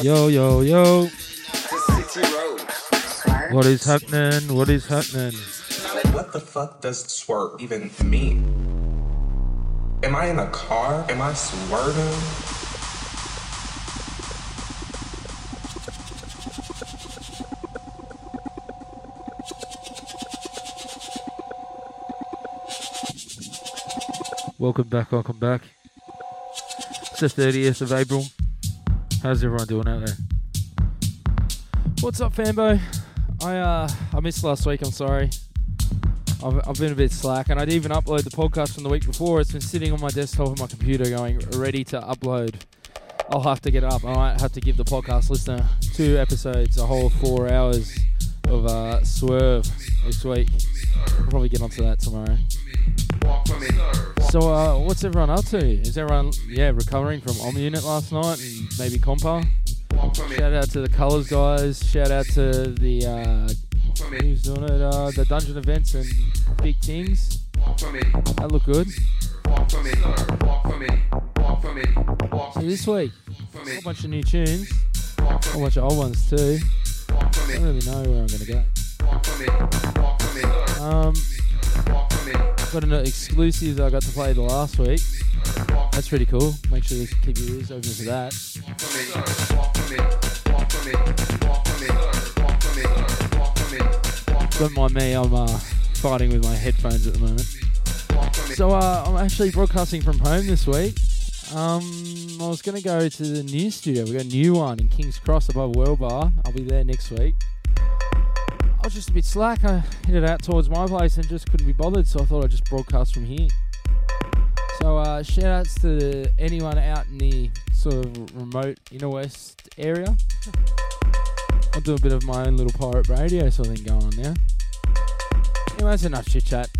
Yo, yo, yo. What is happening? What is happening? What the fuck does swerve even mean? Am I in a car? Am I swerving? Welcome back, welcome back. It's the 30th of April. How's everyone doing out there? What's up, Fambo? I uh I missed last week. I'm sorry. I've, I've been a bit slack, and I would even upload the podcast from the week before. It's been sitting on my desktop on my computer, going ready to upload. I'll have to get up. I might have to give the podcast listener two episodes, a whole four hours of uh, Swerve this week. I'll probably get onto that tomorrow. So, uh, what's everyone up to? Is everyone, yeah, recovering from Om Unit last night and maybe Compa? Shout out to the Colours guys. Shout out to the uh, who's doing it? Uh, the dungeon events and big things. That look good. So this week, a bunch of new tunes, a whole bunch of old ones too. I don't really know where I'm gonna go. Um, got an exclusive that I got to play the last week. That's pretty cool. Make sure you keep your ears open for that. Don't mind me, I'm uh, fighting with my headphones at the moment. So uh, I'm actually broadcasting from home this week. Um, I was going to go to the new studio. We got a new one in King's Cross above World Bar. I'll be there next week. I was just a bit slack. I headed out towards my place and just couldn't be bothered, so I thought I'd just broadcast from here. So, uh, shout outs to anyone out in the sort of remote inner west area. I'll do a bit of my own little pirate radio sort of thing going on now. Anyway, that's enough chit chat.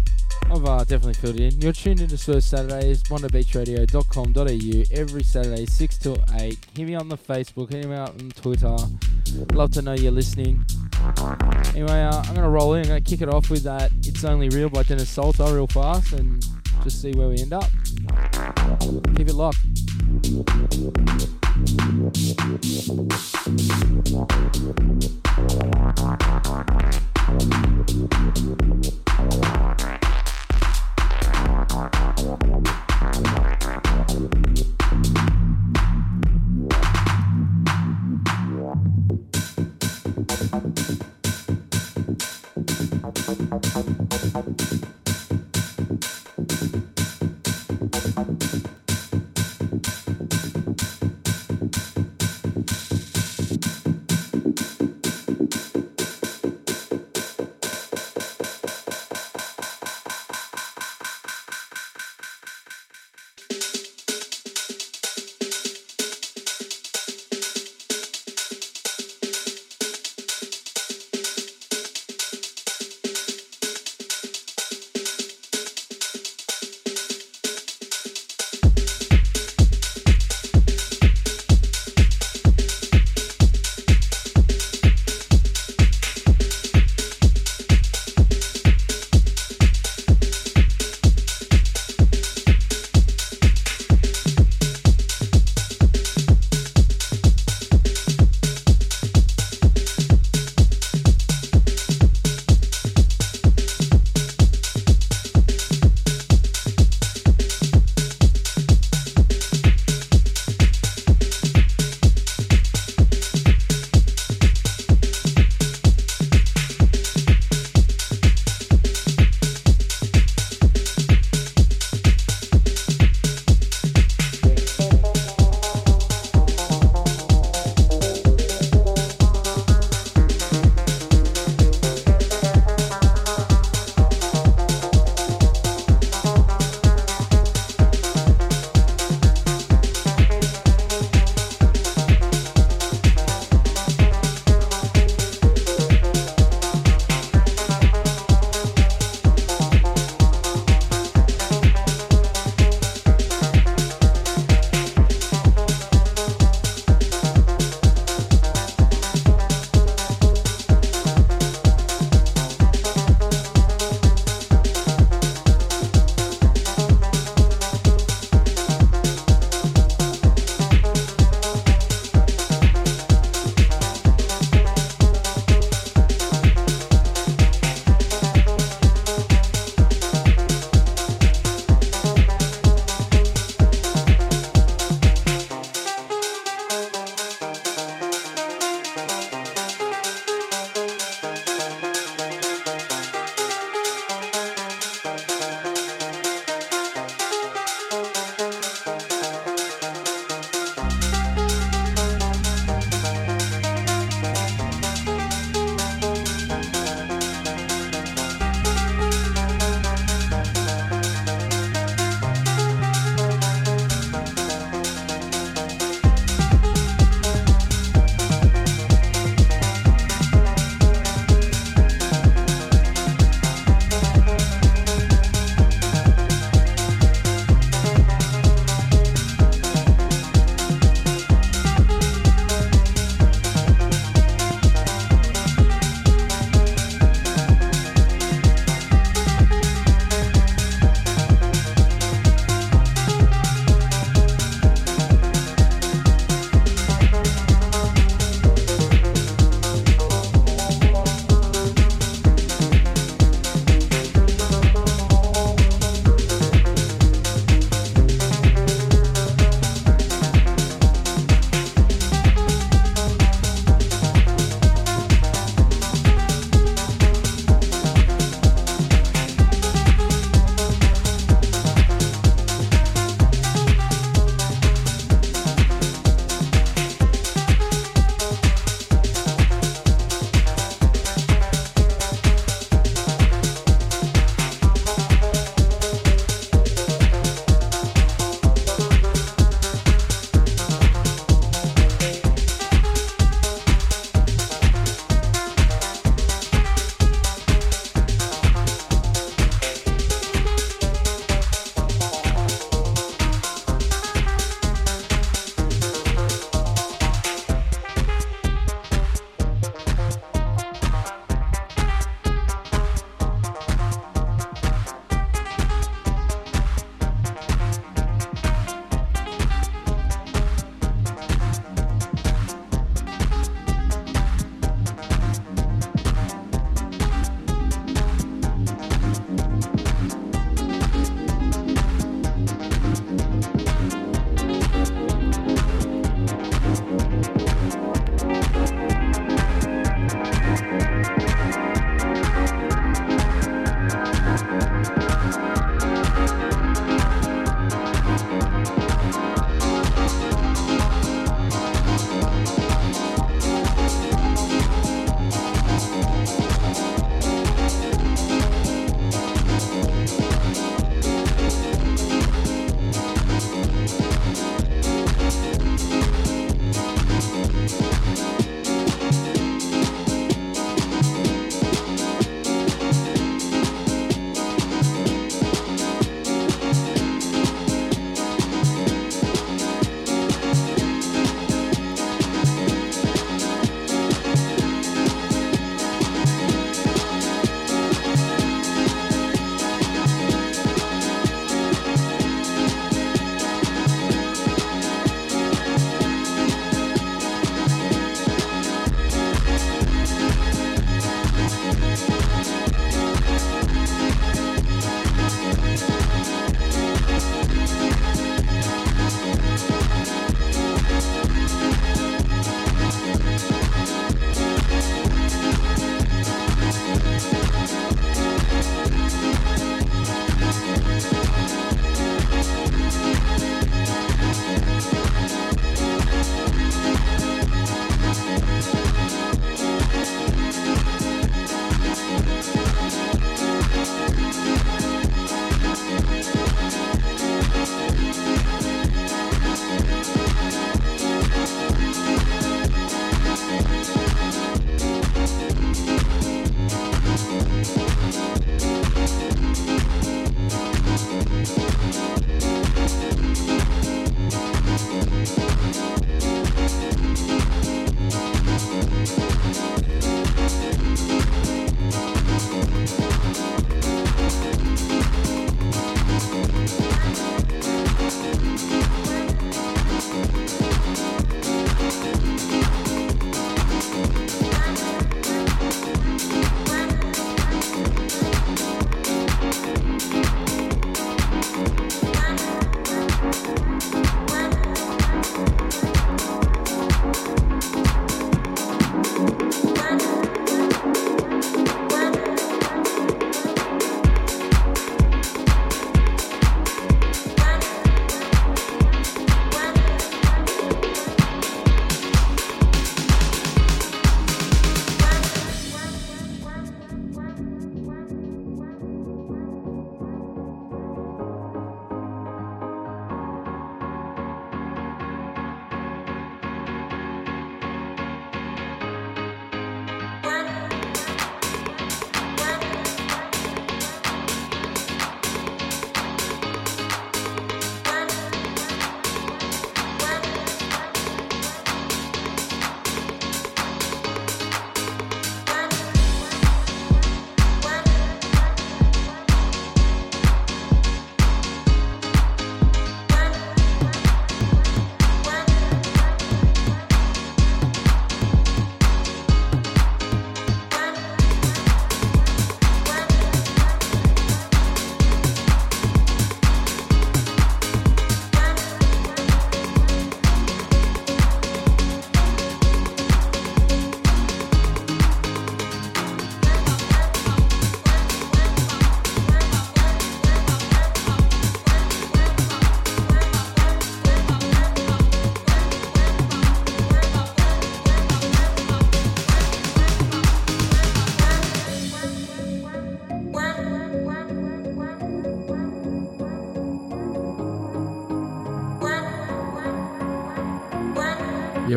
I've uh, definitely filled in. You're tuned into Swerve Saturdays, bondibeachradio.com.au every Saturday, 6 till 8. Hit me on the Facebook, hit me out on Twitter. Love to know you're listening. Anyway, uh, I'm going to roll in. I'm going to kick it off with that It's Only Real by Dennis Salter real fast and just see where we end up. Keep it locked. Thank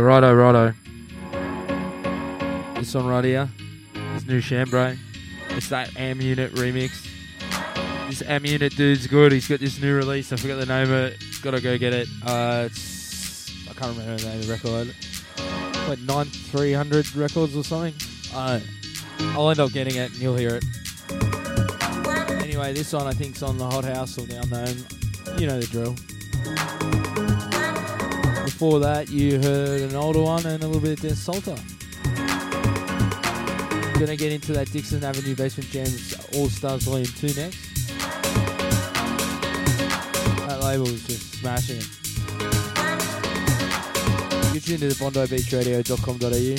righto, righto. This one right here, here is new Chambray. It's that Am Unit remix. This Am Unit dude's good. He's got this new release. I forgot the name of it. Gotta go get it. Uh, it's I can't remember the name of the record. It's like nine three hundred records or something. I I'll end up getting it and you'll hear it. Anyway, this one I think's on the Hot House or Down Home. You know the drill. Before that, you heard an older one and a little bit of Des Salter. Gonna get into that Dixon Avenue Basement Jams All Stars Volume 2 next. That label is just smashing it. You're tuned to the BondiBeachRadio.com.au.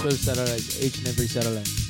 Swerve Saturdays, each and every Saturday.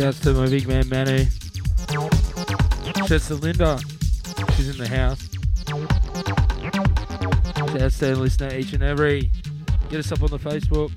Shouts to my big man Manu. Shouts to Linda. She's in the house. Shouts to listener each and every. Get us up on the Facebook.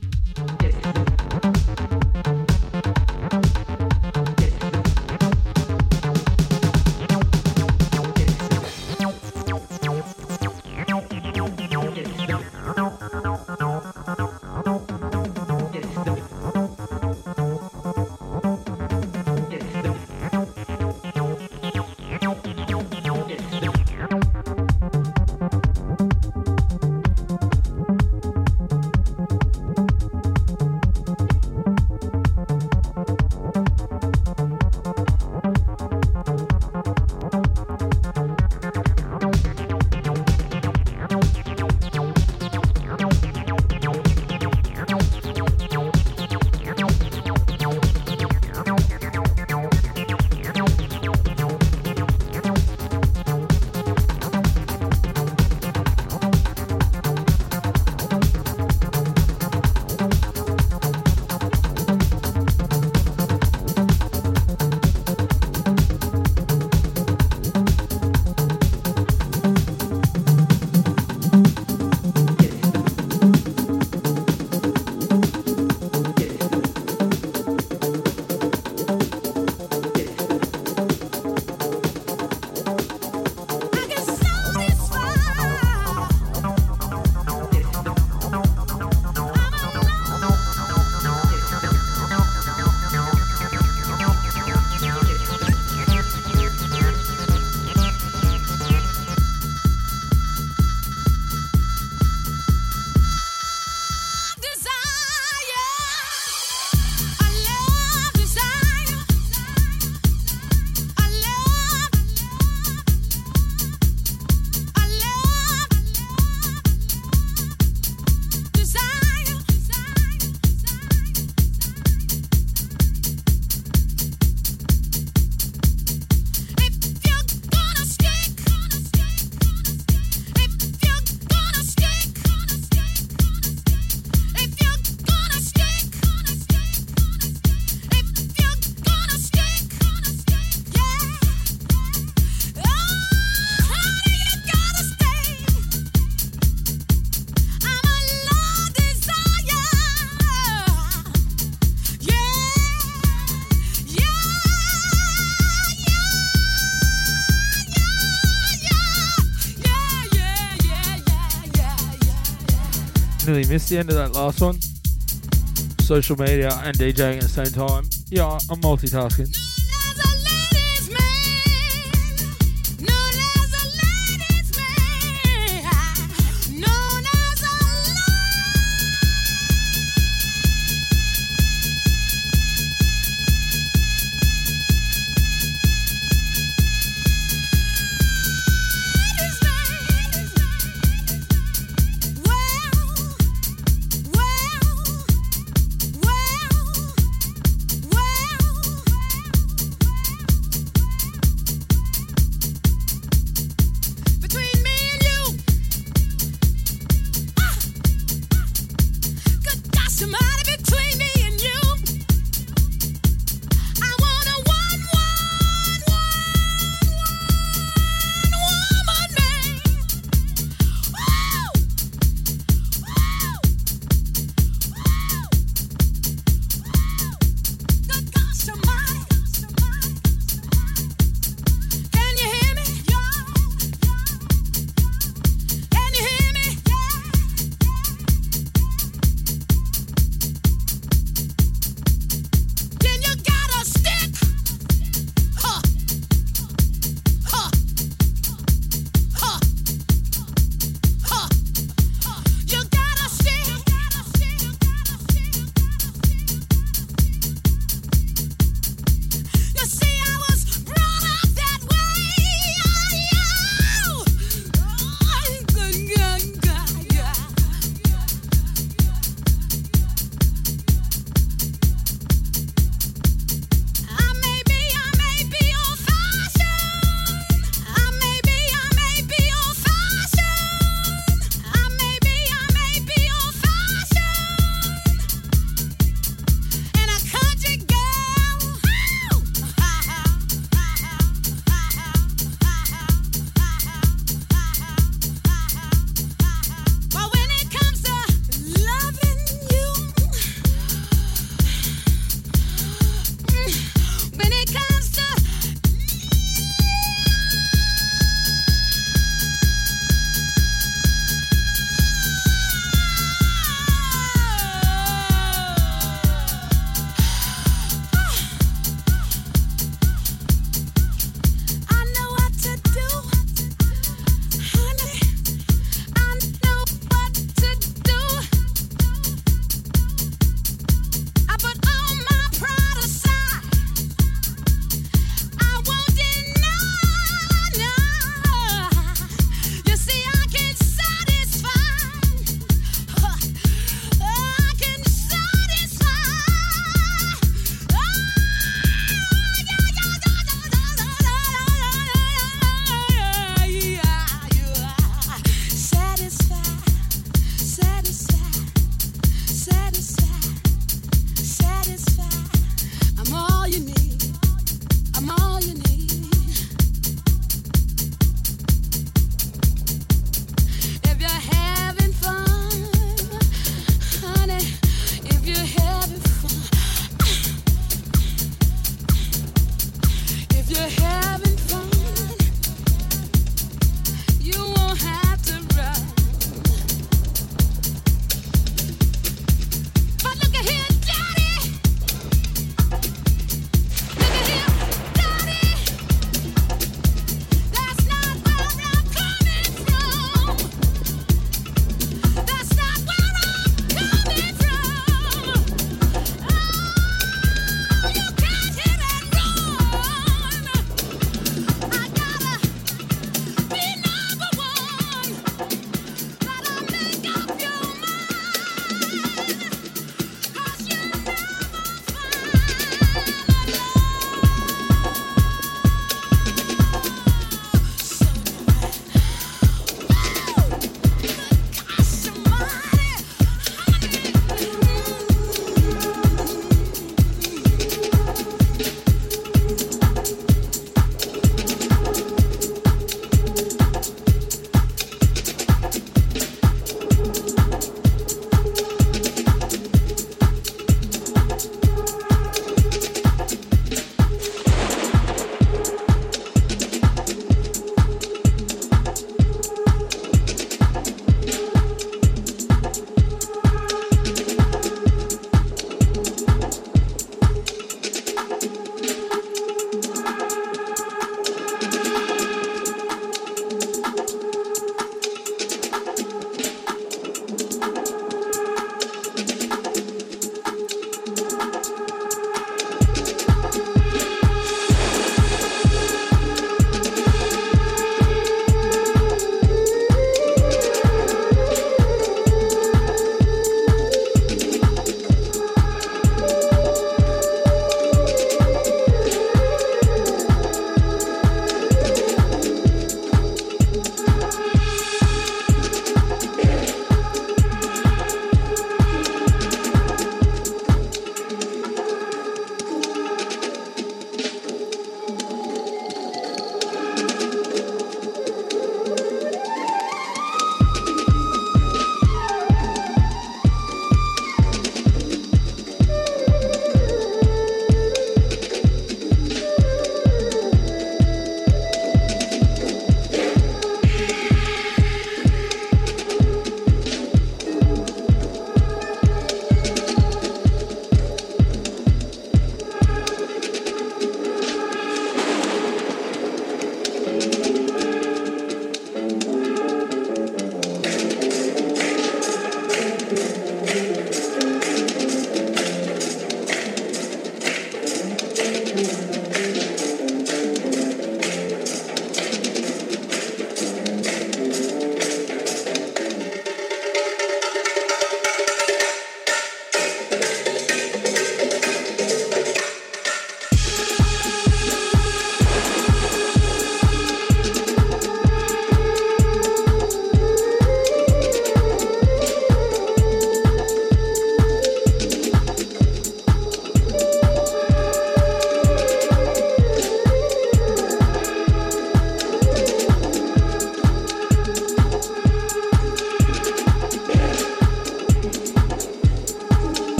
Missed the end of that last one. Social media and DJing at the same time. Yeah, I'm multitasking.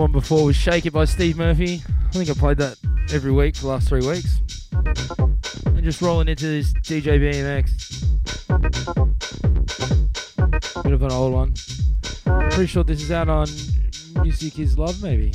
One before was Shake It by Steve Murphy. I think I played that every week for the last three weeks. And just rolling into this DJ BMX. Bit of an old one. Pretty sure this is out on Music is Love, maybe.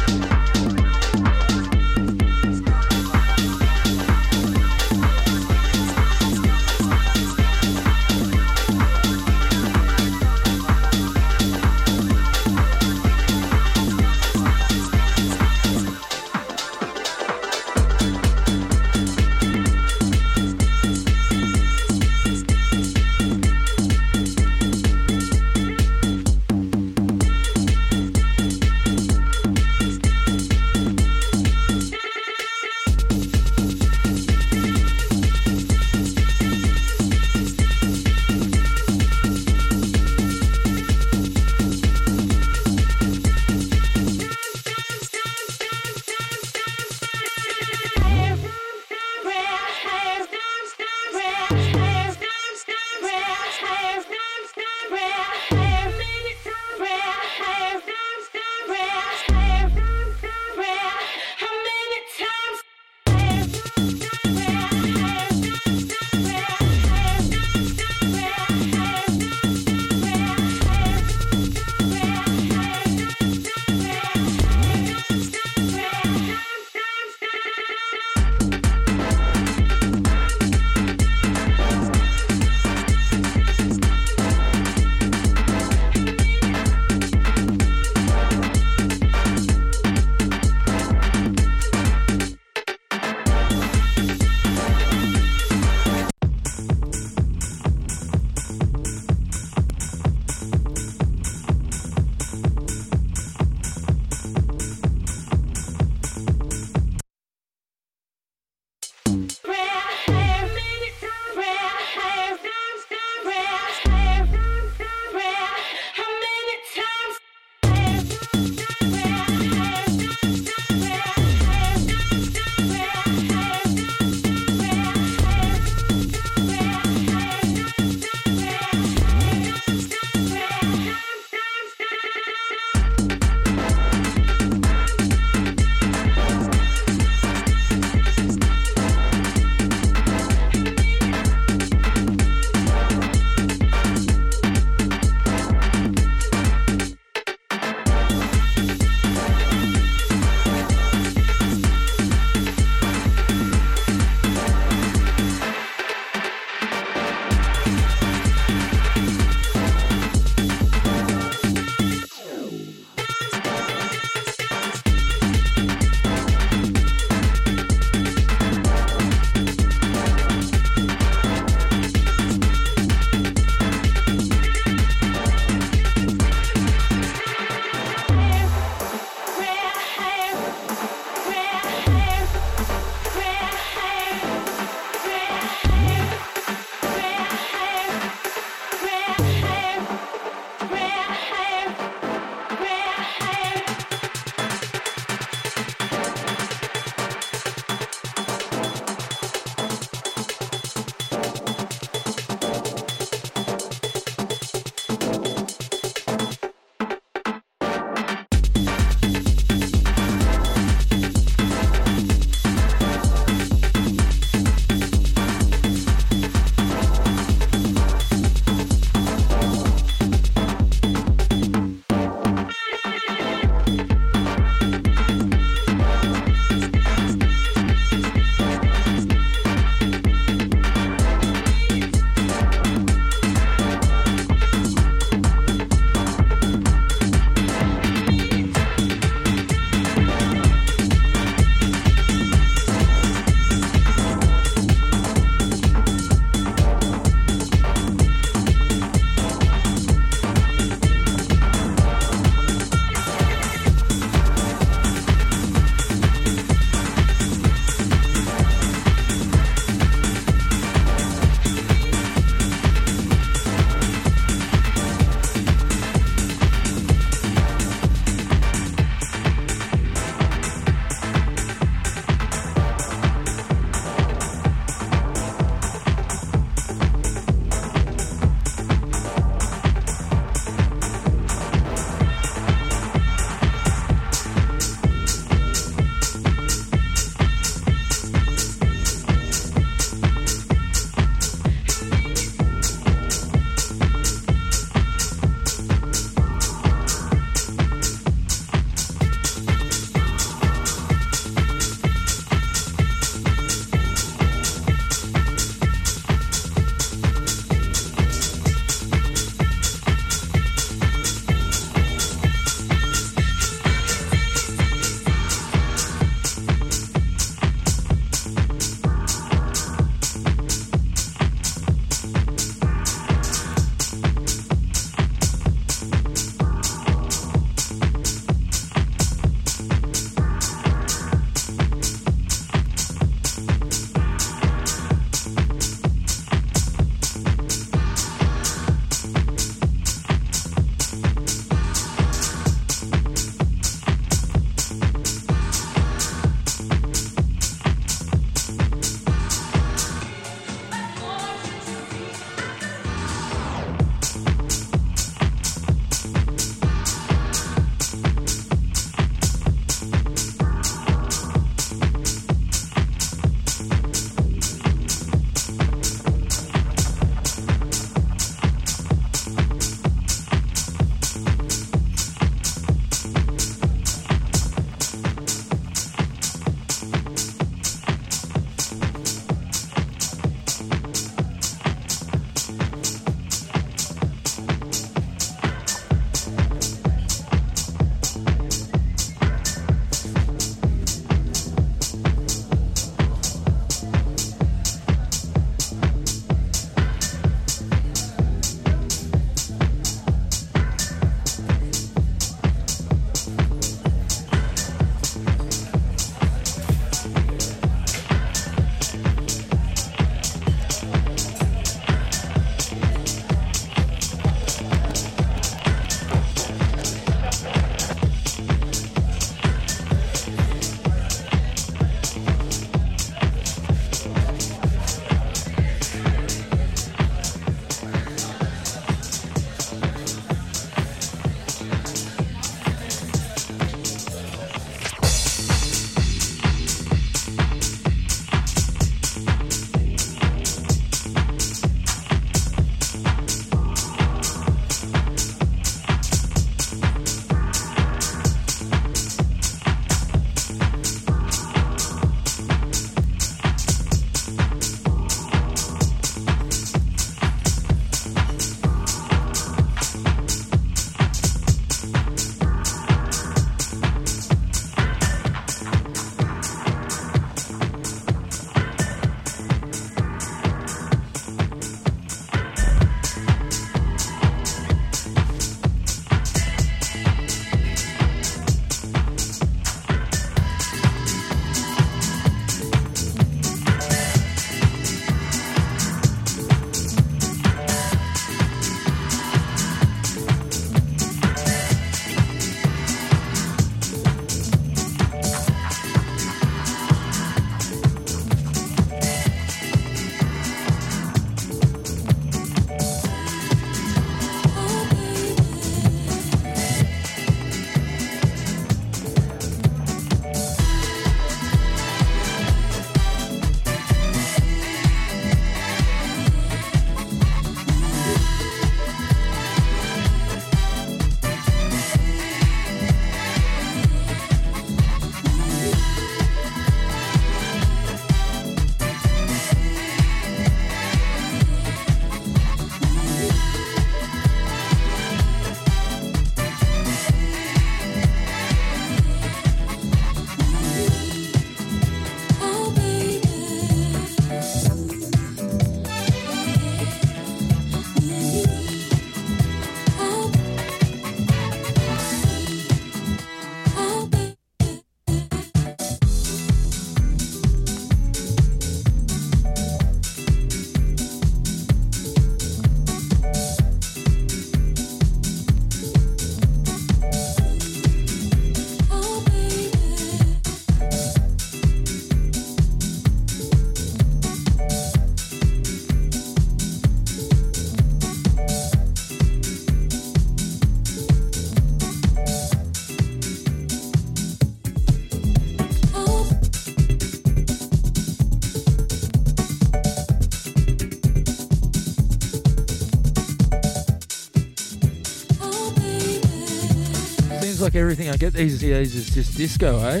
Everything I get these days is just disco, eh?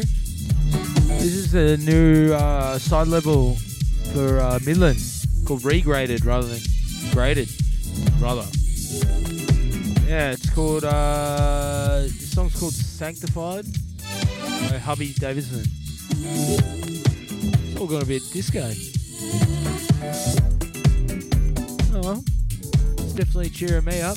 This is a new uh, side level for uh, Midland called Regraded rather than Graded, rather. Yeah, it's called, uh, this song's called Sanctified by Hubie Davison. It's all got a bit disco. Oh well, it's definitely cheering me up.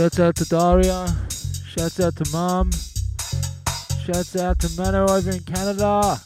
Shouts out to Daria. Shouts out to Mom. Shouts out to Mano over in Canada.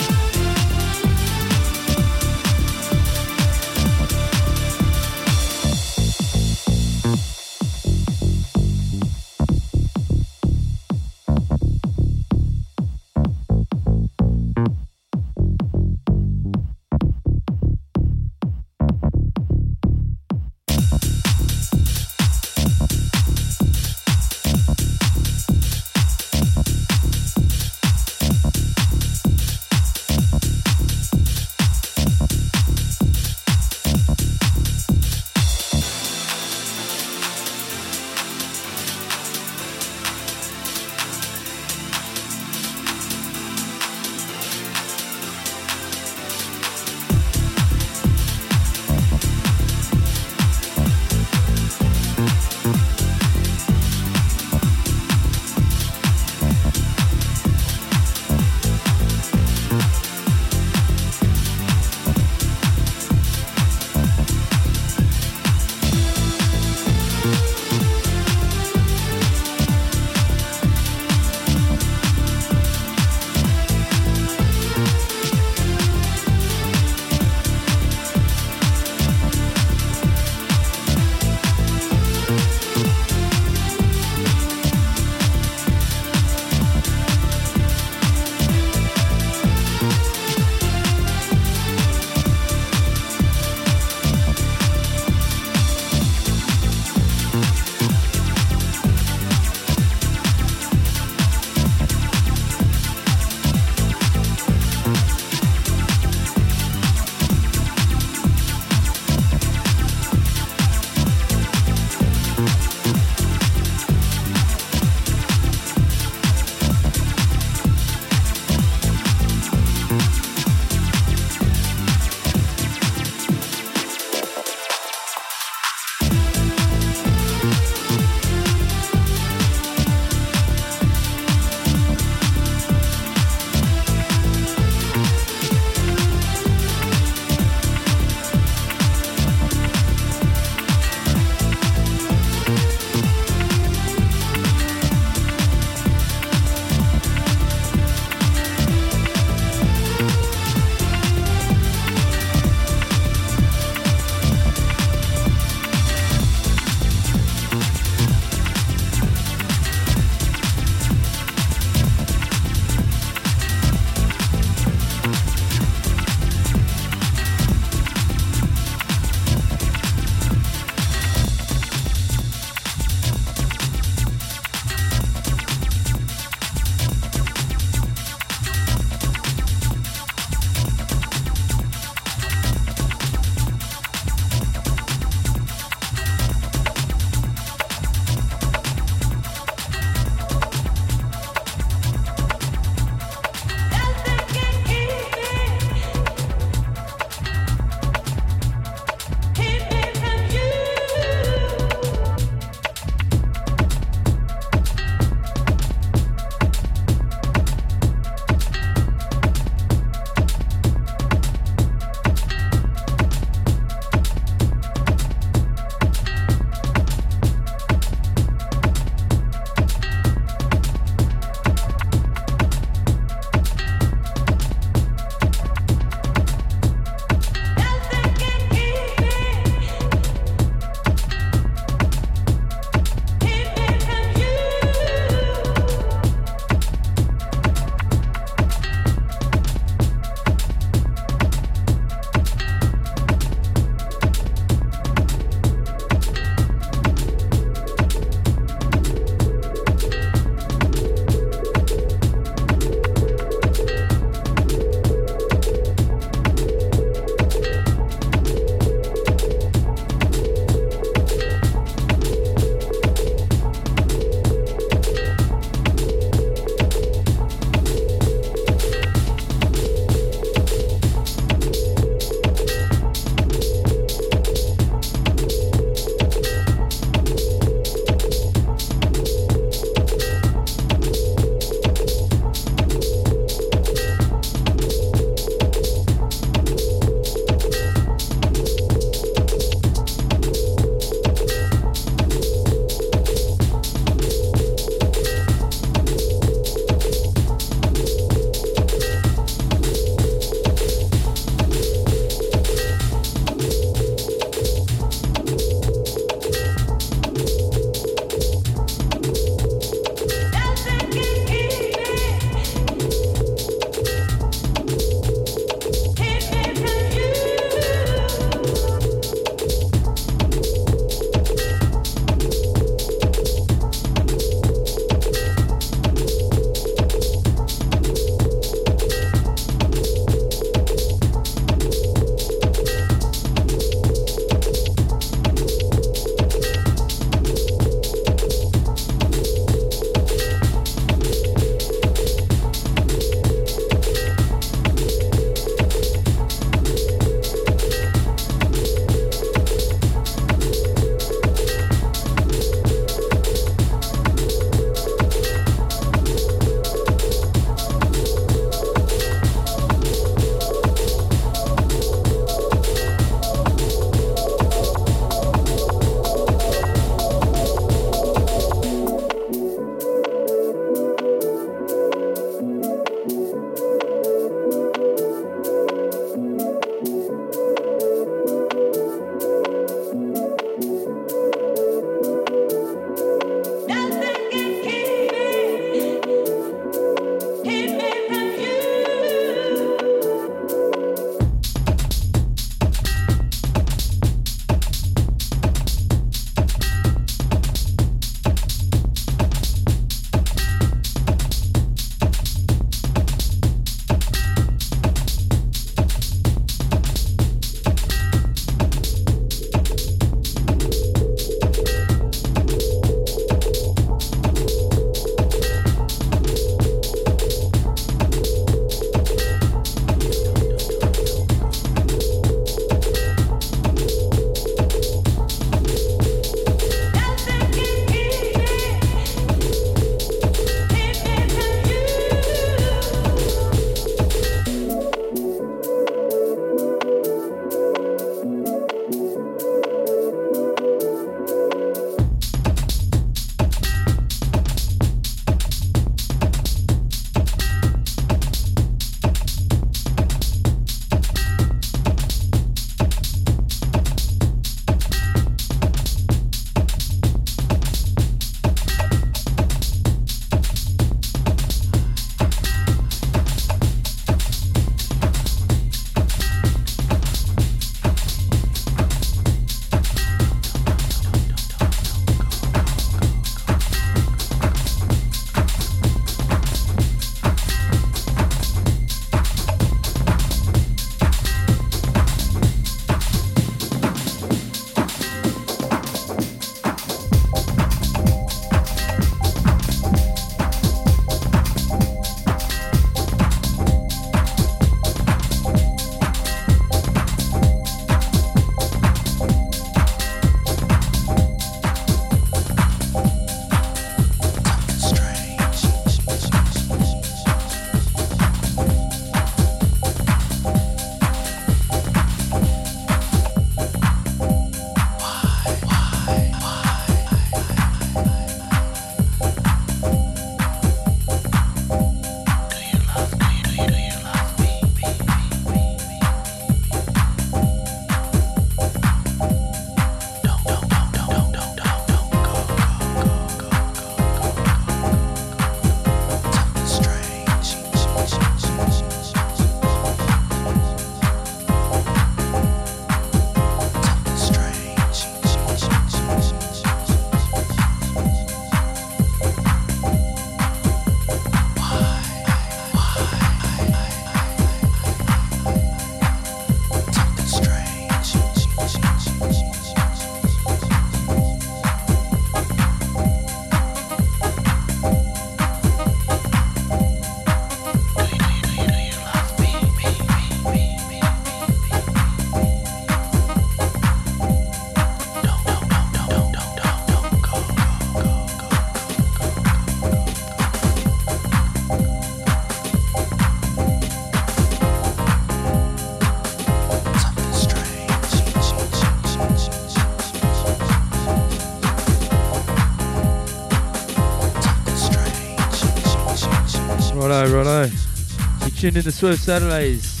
Tuned in to Swerve Saturdays.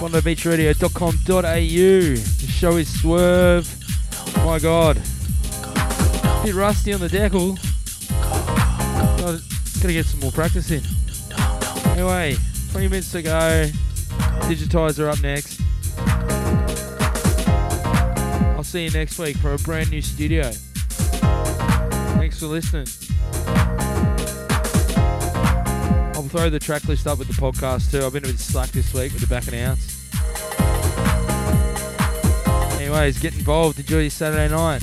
BondiBeachRadio.com.au. The show is Swerve. My God. A bit rusty on the deckle. Gotta, get some more practice in. Anyway, 20 minutes to go. Digitizer up next. I'll see you next week for a brand new studio. Thanks for listening. I'll throw the track list up with the podcast too. I've been a bit slack this week with the back and outs. Anyways, get involved. Enjoy your Saturday night.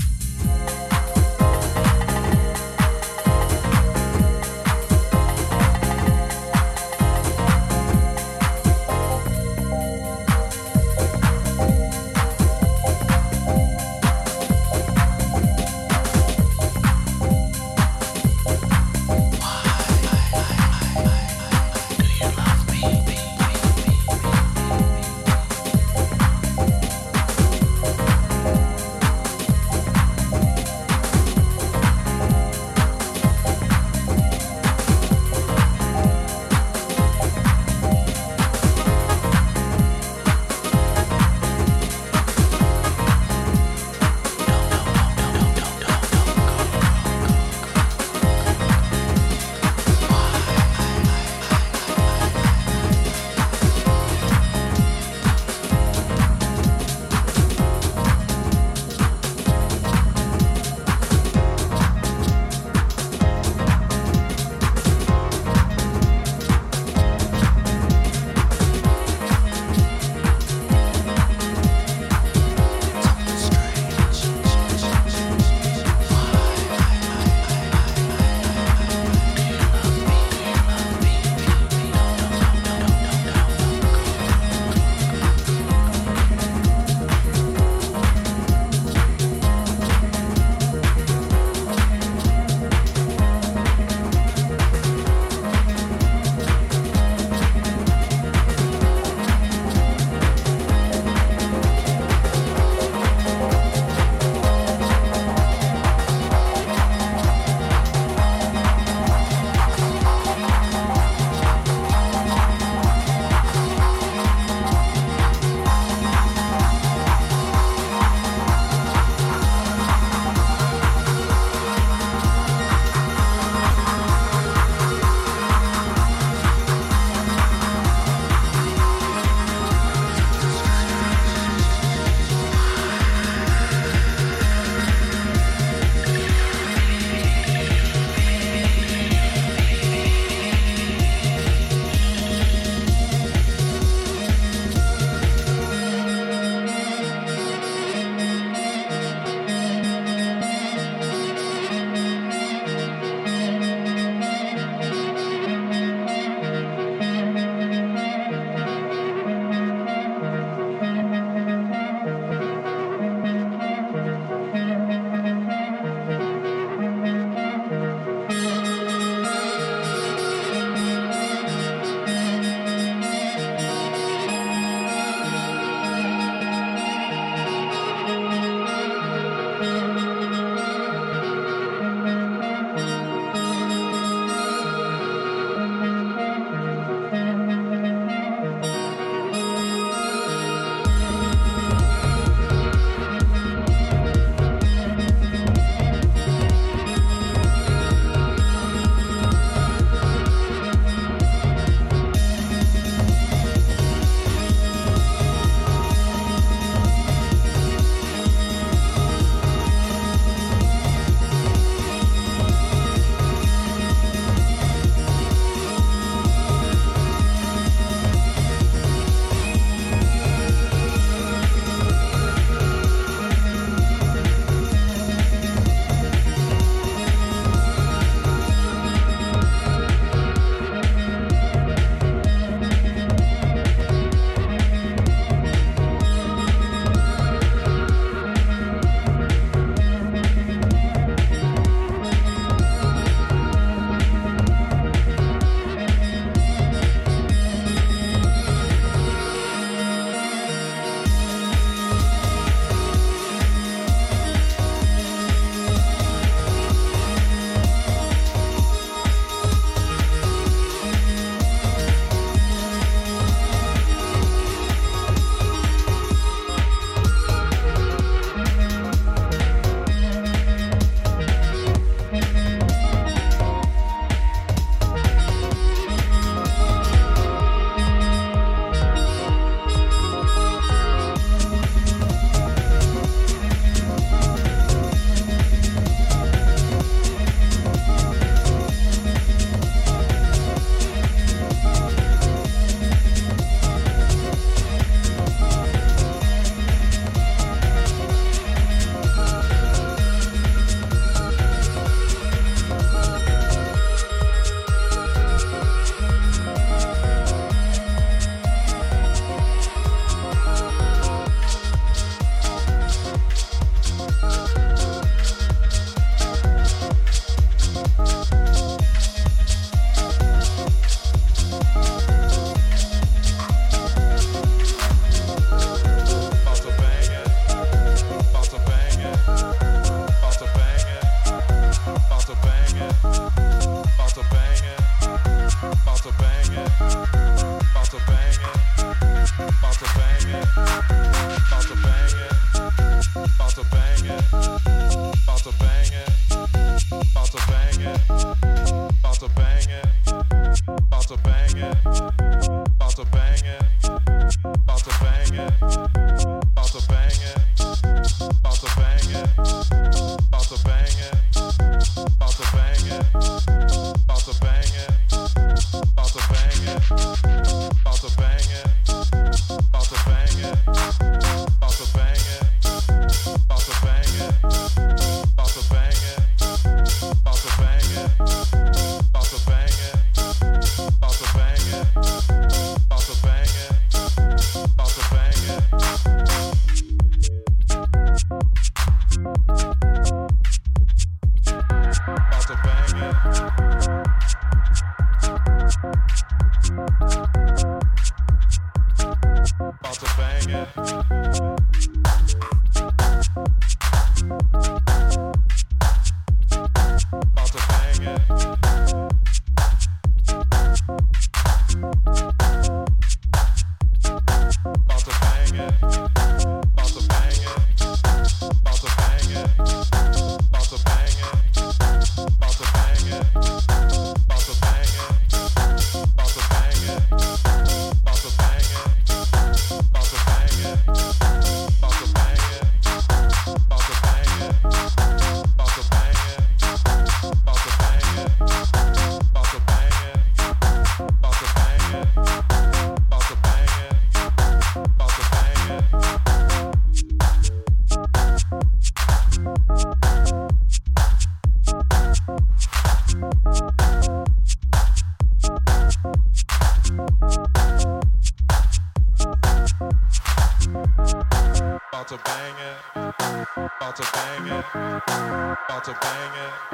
About